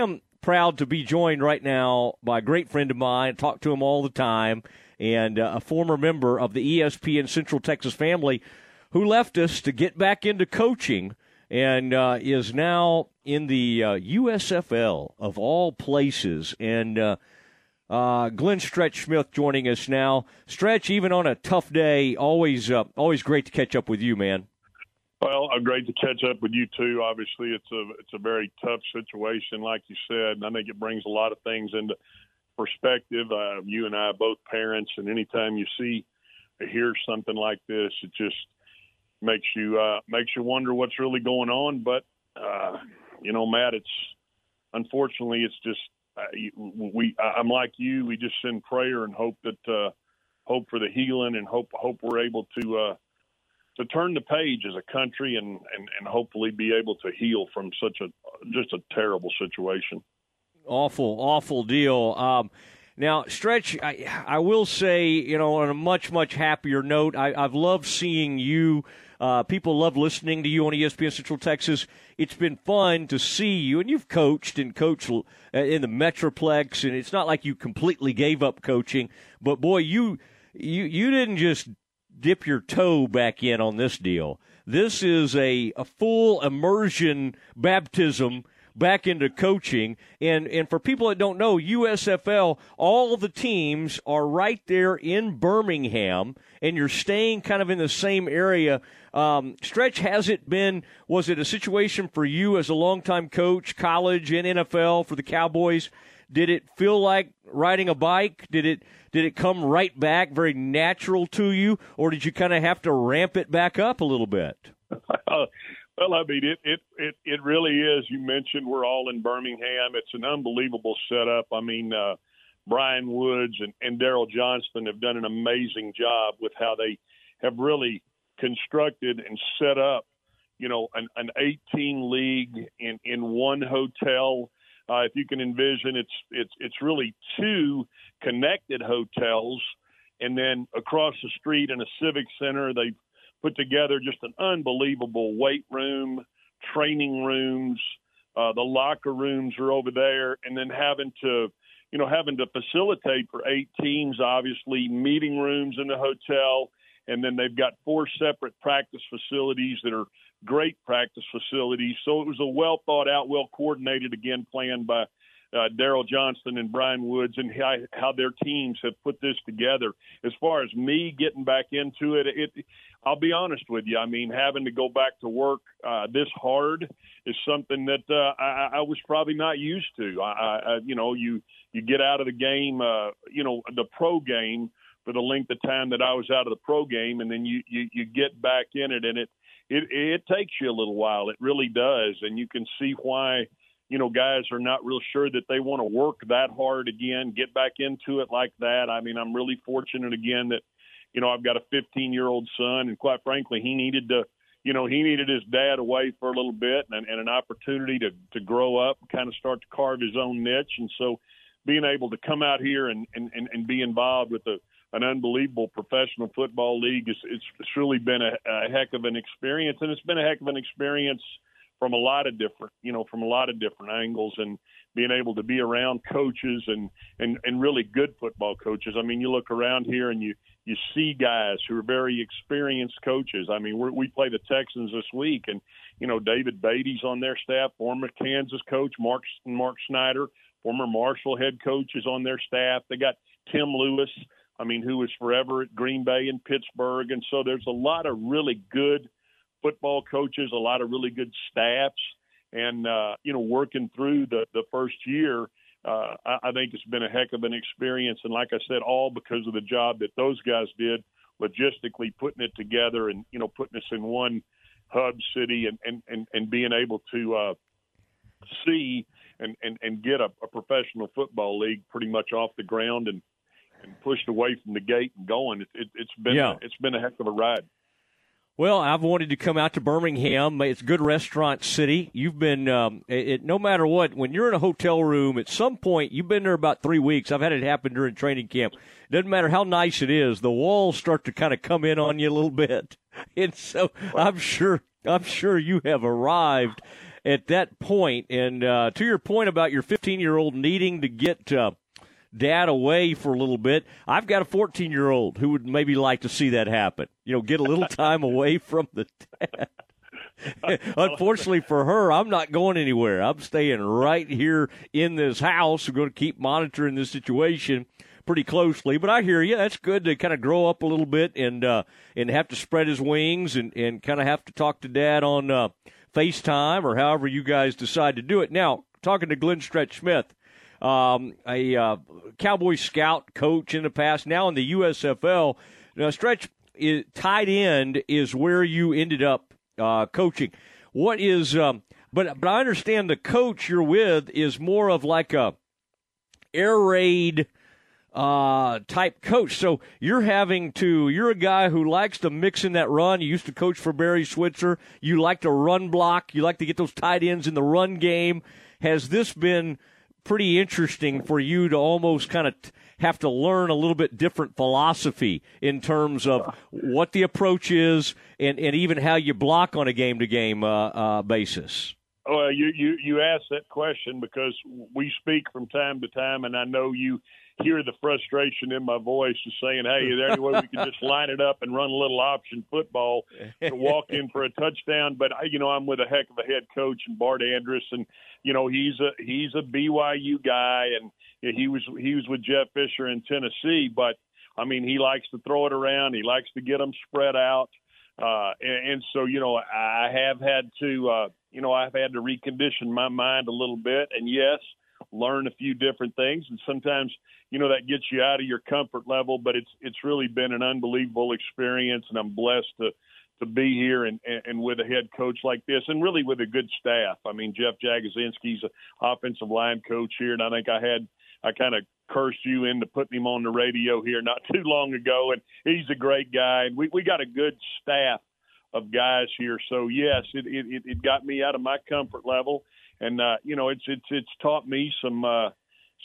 am proud to be joined right now by a great friend of mine. I talk to him all the time, and uh, a former member of the ESPN Central Texas family who left us to get back into coaching and uh, is now in the uh, USFL of all places. And uh, uh, Glenn Stretch Smith joining us now. Stretch, even on a tough day, always uh, always great to catch up with you, man. Well, uh, great to catch up with you too. Obviously, it's a it's a very tough situation, like you said, and I think it brings a lot of things into perspective. Uh, you and I are both parents, and anytime you see or hear something like this, it just makes you uh, makes you wonder what's really going on. But uh, you know, Matt, it's unfortunately it's just uh, we. I'm like you. We just send prayer and hope that uh, hope for the healing and hope hope we're able to to turn the page as a country and, and, and hopefully be able to heal from such a just a terrible situation. Awful, awful deal. Um, now, Stretch, I, I will say, you know, on a much, much happier note, I, I've loved seeing you. Uh, people love listening to you on ESPN Central Texas. It's been fun to see you, and you've coached and coached uh, in the Metroplex, and it's not like you completely gave up coaching, but boy, you you you didn't just dip your toe back in on this deal. This is a, a full immersion baptism back into coaching. And, and for people that don't know, USFL, all the teams are right there in Birmingham, and you're staying kind of in the same area. Um, Stretch, has it been, was it a situation for you as a longtime coach, college and NFL for the Cowboys? Did it feel like riding a bike? Did it did it come right back very natural to you, or did you kind of have to ramp it back up a little bit? well, I mean, it, it it it really is. You mentioned we're all in Birmingham. It's an unbelievable setup. I mean, uh, Brian Woods and, and Daryl Johnston have done an amazing job with how they have really constructed and set up, you know, an, an 18 league in in one hotel uh, if you can envision, it's it's it's really two connected hotels, and then across the street in a civic center, they've put together just an unbelievable weight room, training rooms. Uh, the locker rooms are over there, and then having to, you know, having to facilitate for eight teams, obviously meeting rooms in the hotel, and then they've got four separate practice facilities that are great practice facilities. So it was a well thought out, well coordinated again plan by uh, Daryl Johnston and Brian Woods and how, how their teams have put this together. As far as me getting back into it, it I'll be honest with you. I mean, having to go back to work uh, this hard is something that uh, I, I was probably not used to. I, I, you know, you you get out of the game, uh, you know, the pro game for the length of time that I was out of the pro game, and then you you, you get back in it, and it it it takes you a little while. It really does, and you can see why you know guys are not real sure that they want to work that hard again, get back into it like that. I mean, I'm really fortunate again that you know I've got a 15 year old son, and quite frankly, he needed to you know he needed his dad away for a little bit and, and an opportunity to to grow up, kind of start to carve his own niche, and so being able to come out here and and and, and be involved with the an unbelievable professional football league. It's, it's, it's really been a, a heck of an experience, and it's been a heck of an experience from a lot of different, you know, from a lot of different angles, and being able to be around coaches and and and really good football coaches. I mean, you look around here and you you see guys who are very experienced coaches. I mean, we're, we play the Texans this week, and you know, David Beaty's on their staff, former Kansas coach Mark Mark Snyder, former Marshall head coach is on their staff. They got Tim Lewis I mean, who was forever at Green Bay and Pittsburgh. And so there's a lot of really good football coaches, a lot of really good staffs. And, uh, you know, working through the, the first year, uh, I, I think it's been a heck of an experience. And like I said, all because of the job that those guys did logistically putting it together and, you know, putting us in one hub city and, and, and, and being able to uh, see and, and, and get a, a professional football league pretty much off the ground and, and pushed away from the gate and going. It, it, has been yeah. it's been a heck of a ride. Well, I've wanted to come out to Birmingham. It's a good restaurant city. You've been, um, it, no matter what, when you're in a hotel room, at some point, you've been there about three weeks. I've had it happen during training camp. It doesn't matter how nice it is, the walls start to kind of come in on you a little bit. And so I'm sure, I'm sure you have arrived at that point. And uh, to your point about your 15 year old needing to get uh, dad away for a little bit, I've got a 14 year old who would maybe like to see that happen. You know, get a little time away from the dad. Unfortunately for her, I'm not going anywhere. I'm staying right here in this house. We're going to keep monitoring this situation pretty closely. But I hear you. That's good to kind of grow up a little bit and uh, and have to spread his wings and, and kind of have to talk to dad on uh, FaceTime or however you guys decide to do it. Now, talking to Glenn Stretch Smith, um, a uh, Cowboy scout coach in the past, now in the USFL. Now, Stretch, is, tight end is where you ended up uh, coaching. What is, um, but but I understand the coach you're with is more of like a air raid uh, type coach. So you're having to, you're a guy who likes to mix in that run. You used to coach for Barry Switzer. You like to run block. You like to get those tight ends in the run game. Has this been pretty interesting for you to almost kind of have to learn a little bit different philosophy in terms of what the approach is and, and even how you block on a game to game uh, uh, basis? Well, you, you, you asked that question because we speak from time to time, and I know you hear the frustration in my voice of saying, "Hey, is there any way we can just line it up and run a little option football to walk in for a touchdown?" But I, you know, I'm with a heck of a head coach and Bart Andrus, and you know, he's a he's a BYU guy, and he was he was with Jeff Fisher in Tennessee, but I mean, he likes to throw it around. He likes to get them spread out. Uh, and, and so, you know, I have had to, uh, you know, I've had to recondition my mind a little bit. And yes, learn a few different things and sometimes you know that gets you out of your comfort level but it's it's really been an unbelievable experience and I'm blessed to to be here and, and, with a head coach like this and really with a good staff. I mean, Jeff Jagodzinski's an offensive line coach here, and I think I had I kind of cursed you into putting him on the radio here not too long ago, and he's a great guy, and we we got a good staff of guys here. So yes, it it, it got me out of my comfort level, and uh, you know, it's it's it's taught me some uh,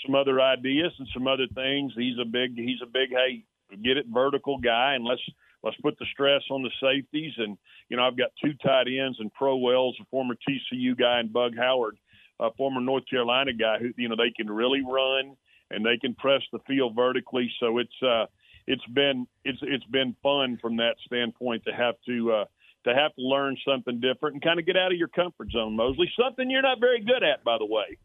some other ideas and some other things. He's a big he's a big hey get it vertical guy, and let's let's put the stress on the safeties. And you know, I've got two tight ends and Pro Wells, a former TCU guy, and Bug Howard, a former North Carolina guy, who you know they can really run and they can press the field vertically. So it's uh, it's been it's it's been fun from that standpoint to have to. Uh, to have to learn something different and kind of get out of your comfort zone, Mosley. Something you're not very good at, by the way.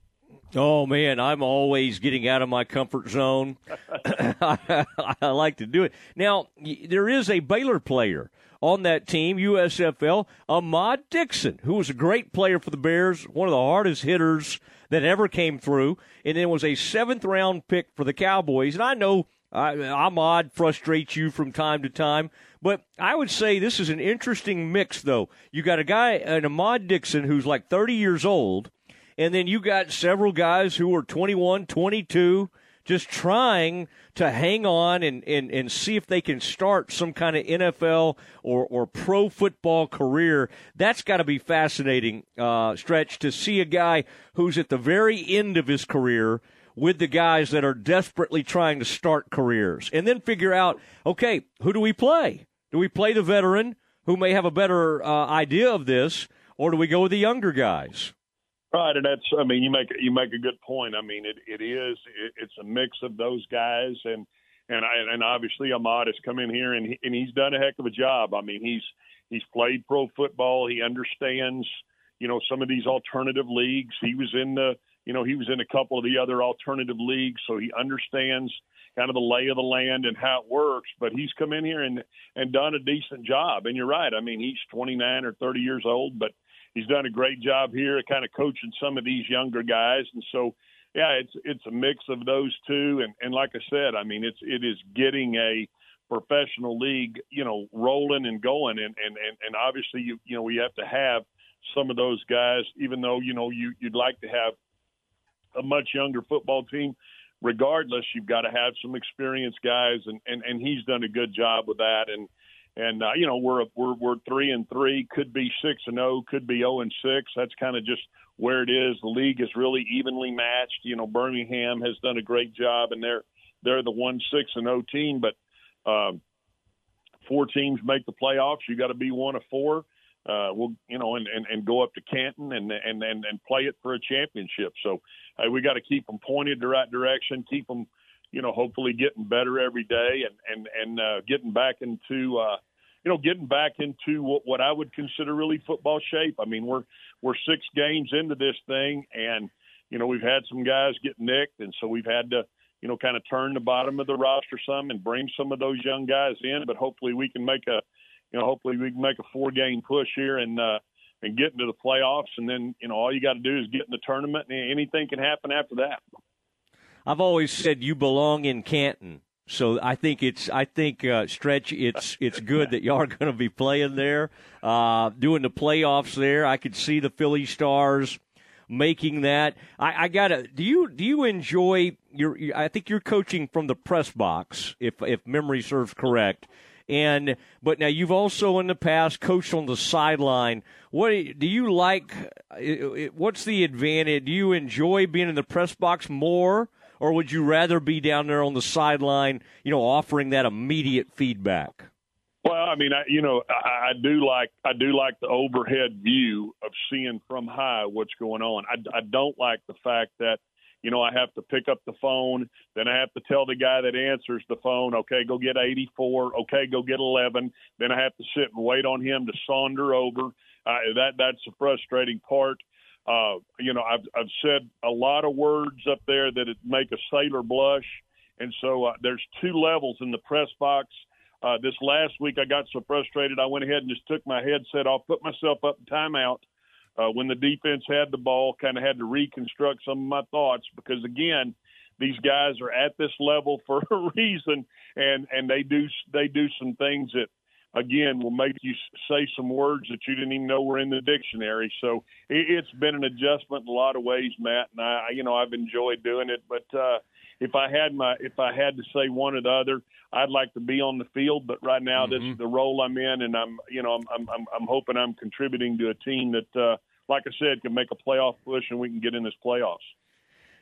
Oh man, I'm always getting out of my comfort zone. I, I like to do it. Now, there is a Baylor player on that team, USFL, Ahmad Dixon, who was a great player for the Bears, one of the hardest hitters that ever came through, and then was a seventh round pick for the Cowboys. And I know uh, Ahmad frustrates you from time to time, but I would say this is an interesting mix, though. You got a guy, an Ahmad Dixon, who's like 30 years old, and then you got several guys who are 21, 22, just trying to hang on and, and, and see if they can start some kind of NFL or, or pro football career. That's got to be fascinating, uh, Stretch, to see a guy who's at the very end of his career with the guys that are desperately trying to start careers and then figure out, okay, who do we play? Do we play the veteran who may have a better uh, idea of this, or do we go with the younger guys? Right, and that's I mean you make you make a good point. I mean it it is it, it's a mix of those guys and and I, and obviously Ahmad has come in here and he, and he's done a heck of a job. I mean he's he's played pro football. He understands you know some of these alternative leagues. He was in the you know he was in a couple of the other alternative leagues, so he understands kind of the lay of the land and how it works. But he's come in here and and done a decent job. And you're right. I mean, he's 29 or 30 years old, but he's done a great job here, kind of coaching some of these younger guys. And so, yeah, it's it's a mix of those two. And and like I said, I mean, it's it is getting a professional league, you know, rolling and going. And and and, and obviously, you you know, we have to have some of those guys, even though you know you you'd like to have a much younger football team regardless, you've got to have some experienced guys, and and and he's done a good job with that. And and uh, you know we're we're we're three and three, could be six and zero, oh, could be zero oh and six. That's kind of just where it is. The league is really evenly matched. You know, Birmingham has done a great job, and they're they're the one six and zero oh team, but. Um, four teams make the playoffs. You got to be one of four. Uh, we'll you know and, and, and go up to Canton and and and, and play it for a championship. So uh, we got to keep them pointed the right direction, keep them you know hopefully getting better every day and and and uh, getting back into uh, you know getting back into what, what I would consider really football shape. I mean we're we're six games into this thing and you know we've had some guys get nicked and so we've had to you know kind of turn the bottom of the roster some and bring some of those young guys in. But hopefully we can make a you know, hopefully we can make a four game push here and uh, and get into the playoffs. And then you know, all you got to do is get in the tournament, and anything can happen after that. I've always said you belong in Canton. So I think it's I think uh, stretch it's it's good that y'all are going to be playing there, uh, doing the playoffs there. I could see the Philly Stars making that. I, I gotta. Do you do you enjoy your? I think you're coaching from the press box, if if memory serves correct. And but now you've also in the past coached on the sideline. What do you like? What's the advantage? Do you enjoy being in the press box more, or would you rather be down there on the sideline? You know, offering that immediate feedback. Well, I mean, I, you know, I, I do like I do like the overhead view of seeing from high what's going on. I, I don't like the fact that you know, I have to pick up the phone. Then I have to tell the guy that answers the phone, okay, go get 84. Okay, go get 11. Then I have to sit and wait on him to saunter over. Uh, that that's the frustrating part. Uh, you know, I've I've said a lot of words up there that make a sailor blush, and so uh, there's two levels in the press box. Uh, this last week, I got so frustrated, I went ahead and just took my headset off, put myself up in timeout, uh, when the defense had the ball, kind of had to reconstruct some of my thoughts because again, these guys are at this level for a reason, and and they do they do some things that again will make you say some words that you didn't even know were in the dictionary. So it, has been an adjustment in a lot of ways, Matt, and I you know I've enjoyed doing it, but. uh if I had my if I had to say one or the other, I'd like to be on the field. But right now, mm-hmm. this is the role I'm in, and I'm you know I'm I'm I'm hoping I'm contributing to a team that uh, like I said, can make a playoff push and we can get in this playoffs.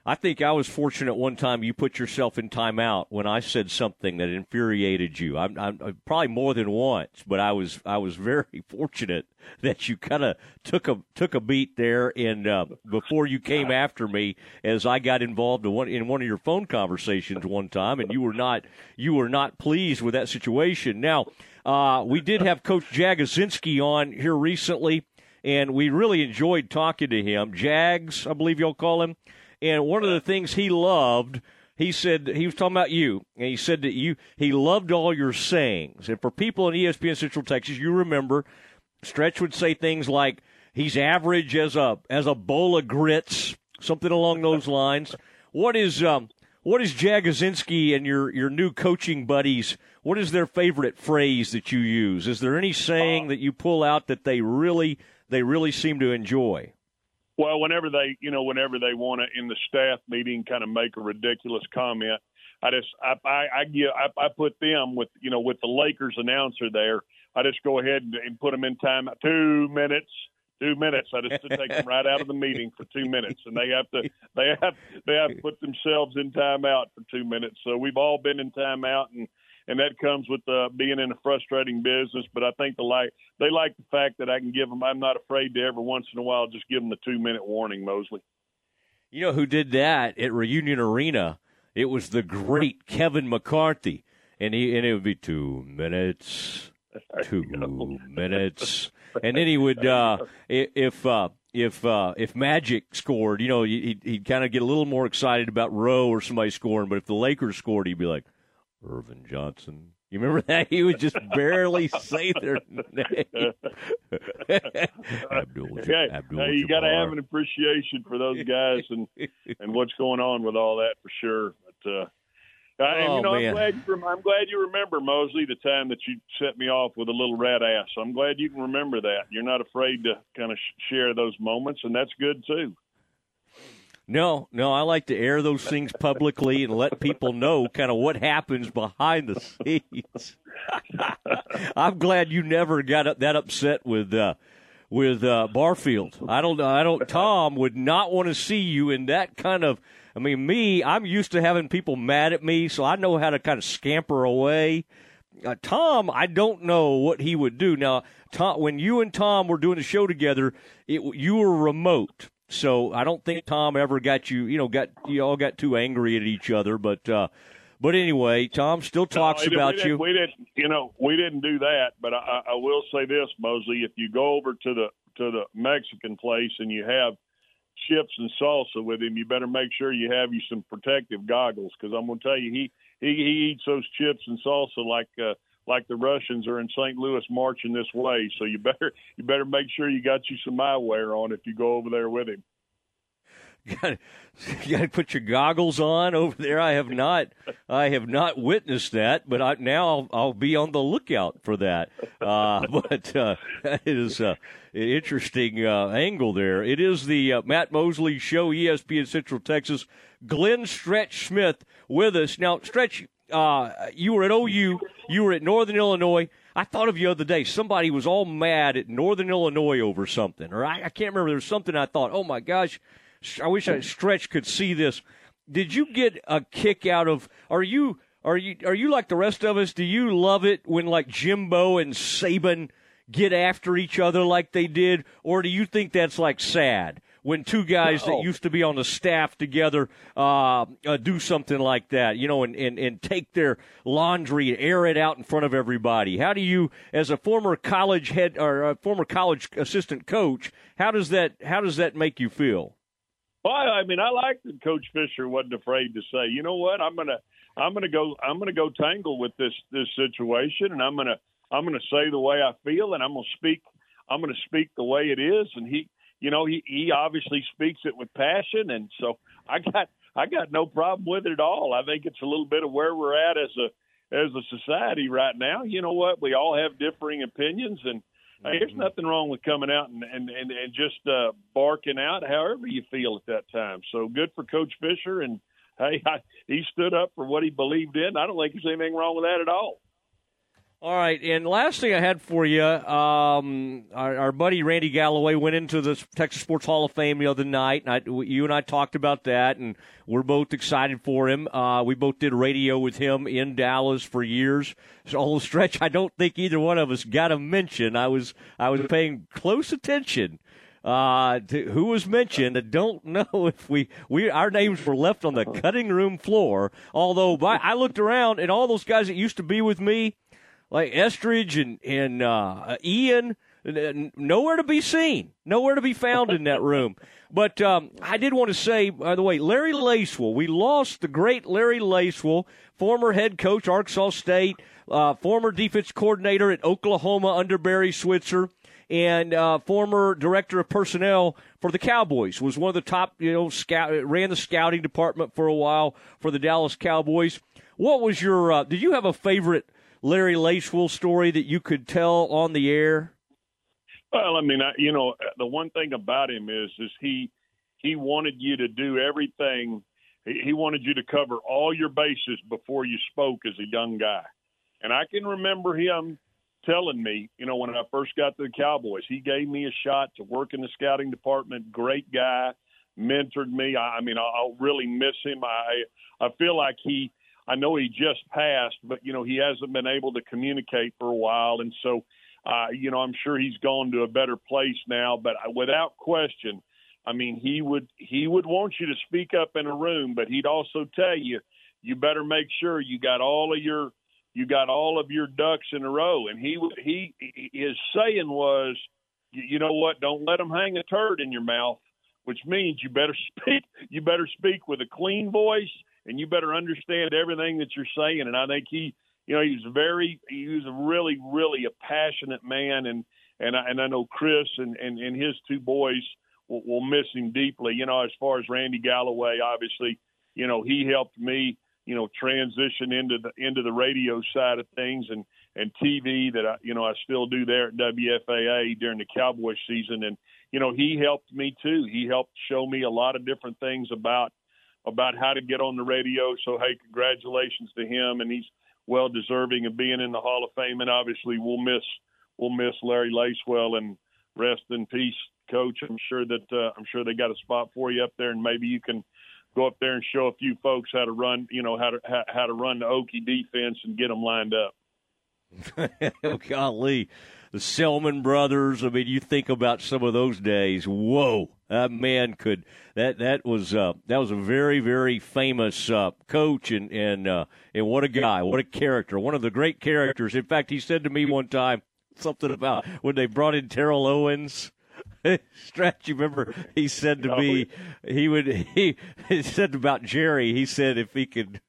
I think I was fortunate one time you put yourself in timeout when I said something that infuriated you. I'm, I'm probably more than once, but I was I was very fortunate that you kind of took a took a beat there and uh, before you came after me as I got involved in one in one of your phone conversations one time, and you were not you were not pleased with that situation. Now uh, we did have Coach Jagodzinski on here recently and we really enjoyed talking to him. Jags, I believe you'll call him. And one of the things he loved, he said he was talking about you, and he said that you he loved all your sayings. And for people in ESPN Central Texas, you remember Stretch would say things like he's average as a as a bowl of grits, something along those lines. What is um what is Jagodzinski and your your new coaching buddies? What is their favorite phrase that you use? Is there any saying that you pull out that they really they really seem to enjoy. Well, whenever they, you know, whenever they want to in the staff meeting, kind of make a ridiculous comment, I just, I, I, I give, I, I put them with, you know, with the Lakers announcer there. I just go ahead and, and put them in time. Two minutes, two minutes. I just take them right out of the meeting for two minutes, and they have to, they have, they have to put themselves in timeout for two minutes. So we've all been in timeout, and and that comes with uh, being in a frustrating business. But I think the like they like the fact that I can give them. I'm not afraid to every once in a while just give them the two minute warning, Mosley. You know who did that at Reunion Arena? It was the great Kevin McCarthy, and he and it would be two minutes, two minutes, and then he would uh, if. Uh, if uh, if Magic scored, you know, he'd, he'd kind of get a little more excited about Rowe or somebody scoring. But if the Lakers scored, he'd be like, Earvin Johnson. You remember that? He would just barely say their name. Abdul, okay. Abdul hey, you got to have an appreciation for those guys and and what's going on with all that for sure. But uh, and, oh, you know, I'm glad you, I'm glad you remember Mosley the time that you set me off with a little rat ass. I'm glad you can remember that. You're not afraid to kind of share those moments, and that's good too. No, no, I like to air those things publicly and let people know kind of what happens behind the scenes. I'm glad you never got that upset with uh, with uh, Barfield. I don't, know, I don't. Tom would not want to see you in that kind of. I mean, me, I'm used to having people mad at me, so I know how to kind of scamper away uh, Tom, I don't know what he would do now. Tom, when you and Tom were doing the show together, it, you were remote, so I don't think Tom ever got you. You know, got you all got too angry at each other, but. Uh, but anyway, Tom still talks no, about you. We didn't, you know, we didn't do that. But I, I will say this, Mosley: if you go over to the to the Mexican place and you have chips and salsa with him, you better make sure you have you some protective goggles because I'm going to tell you he he he eats those chips and salsa like uh, like the Russians are in St. Louis marching this way. So you better you better make sure you got you some eyewear on if you go over there with him. You got, you to put your goggles on over there. I have not, I have not witnessed that, but I, now I'll, I'll be on the lookout for that. Uh, but uh, that is uh, an interesting uh, angle there. It is the uh, Matt Mosley Show, ESPN Central Texas. Glenn Stretch Smith with us now. Stretch, uh, you were at OU, you were at Northern Illinois. I thought of you the other day. Somebody was all mad at Northern Illinois over something, or I, I can't remember. There was something I thought, oh my gosh I wish I Stretch could see this. Did you get a kick out of? Are you are you are you like the rest of us? Do you love it when like Jimbo and Saban get after each other like they did, or do you think that's like sad? When two guys no. that used to be on the staff together uh, uh, do something like that, you know, and, and, and take their laundry and air it out in front of everybody. How do you, as a former college head or a former college assistant coach, how does that how does that make you feel? Well, I mean, I like that Coach Fisher wasn't afraid to say, you know what, I'm gonna, I'm gonna go, I'm gonna go tangle with this this situation, and I'm gonna, I'm gonna say the way I feel, and I'm gonna speak, I'm gonna speak the way it is, and he, you know, he he obviously speaks it with passion, and so I got, I got no problem with it at all. I think it's a little bit of where we're at as a as a society right now. You know what, we all have differing opinions, and Hey, there's nothing wrong with coming out and and and, and just uh, barking out however you feel at that time. So good for Coach Fisher, and hey, I, he stood up for what he believed in. I don't think there's anything wrong with that at all. All right, and last thing I had for you, um, our, our, buddy Randy Galloway went into the Texas Sports Hall of Fame the other night, and I, you and I talked about that, and we're both excited for him. Uh, we both did radio with him in Dallas for years. So the stretch, I don't think either one of us got a mention. I was I was paying close attention uh, to who was mentioned. I don't know if we, we our names were left on the cutting room floor. Although by, I looked around and all those guys that used to be with me like Estridge and and uh, Ian, nowhere to be seen, nowhere to be found in that room. But um, I did want to say, by the way, Larry Lacewell, we lost the great Larry Lacewell, former head coach Arkansas State, uh, former defense coordinator at Oklahoma under Barry Switzer, and uh, former director of personnel for the Cowboys. Was one of the top, you know, scout ran the scouting department for a while for the Dallas Cowboys. What was your? Uh, did you have a favorite? Larry Lacewell story that you could tell on the air? Well, I mean, I, you know, the one thing about him is, is he he wanted you to do everything. He, wanted you to cover all your bases before you spoke as a young guy. And I can remember him telling me, you know, when I first got to the Cowboys, he gave me a shot to work in the scouting department. Great guy, mentored me. I, I mean, I'll, I'll really miss him. I I feel like he I know he just passed, but you know he hasn't been able to communicate for a while, and so uh, you know I'm sure he's gone to a better place now. But without question, I mean he would he would want you to speak up in a room, but he'd also tell you you better make sure you got all of your you got all of your ducks in a row. And he he his saying was, you know what? Don't let them hang a turd in your mouth, which means you better speak you better speak with a clean voice and you better understand everything that you're saying. And I think he, you know, he's very, he was a really, really a passionate man, and and I, and I know Chris and and, and his two boys will, will miss him deeply. You know, as far as Randy Galloway, obviously, you know, he helped me, you know, transition into the into the radio side of things and and TV that I, you know, I still do there at WFAA during the Cowboy season, and you know, he helped me too. He helped show me a lot of different things about about how to get on the radio. So hey, congratulations to him, and he's well deserving of being in the Hall of Fame. And obviously, we'll miss we'll miss Larry Lacewell and rest in peace, Coach. I'm sure that uh, I'm sure they got a spot for you up there, and maybe you can go up there and show a few folks how to run, you know, how to how, how to run the Okie defense and get them lined up. Golly, the Selmon brothers. I mean, you think about some of those days. Whoa, that man could. That that was uh, that was a very very famous uh, coach, and and uh, and what a guy, what a character, one of the great characters. In fact, he said to me one time something about when they brought in Terrell Owens. Stretch, you remember he said to me he would he, he said about Jerry. He said if he could,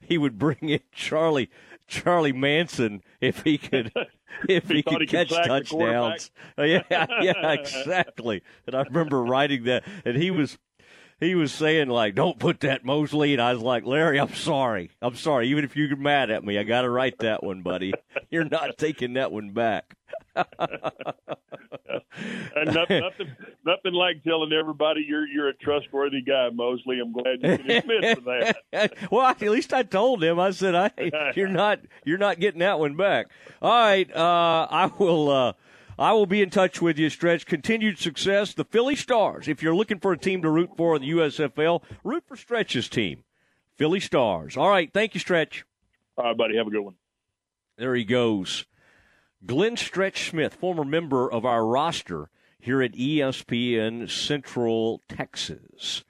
he would bring in Charlie Charlie Manson if he could if he, He could he catch could touchdowns. yeah, yeah, exactly. And I remember writing that, and he was he was saying like, "Don't put that Mosley," and I was like, "Larry, I'm sorry, I'm sorry. Even if you're mad at me, I got to write that one, buddy. You're not taking that one back." And nothing, nothing, nothing like telling everybody you're you're a trustworthy guy, Mosley. I'm glad you can admit to that. well, at least I told him. I said, "I, you're not, you're not getting that one back." All right, uh, I will. Uh, I will be in touch with you, Stretch. Continued success. The Philly Stars. If you're looking for a team to root for in the USFL, root for Stretch's team, Philly Stars. All right, thank you, Stretch. All right, buddy. Have a good one. There he goes. Glenn Stretch Smith, former member of our roster here at ESPN Central Texas.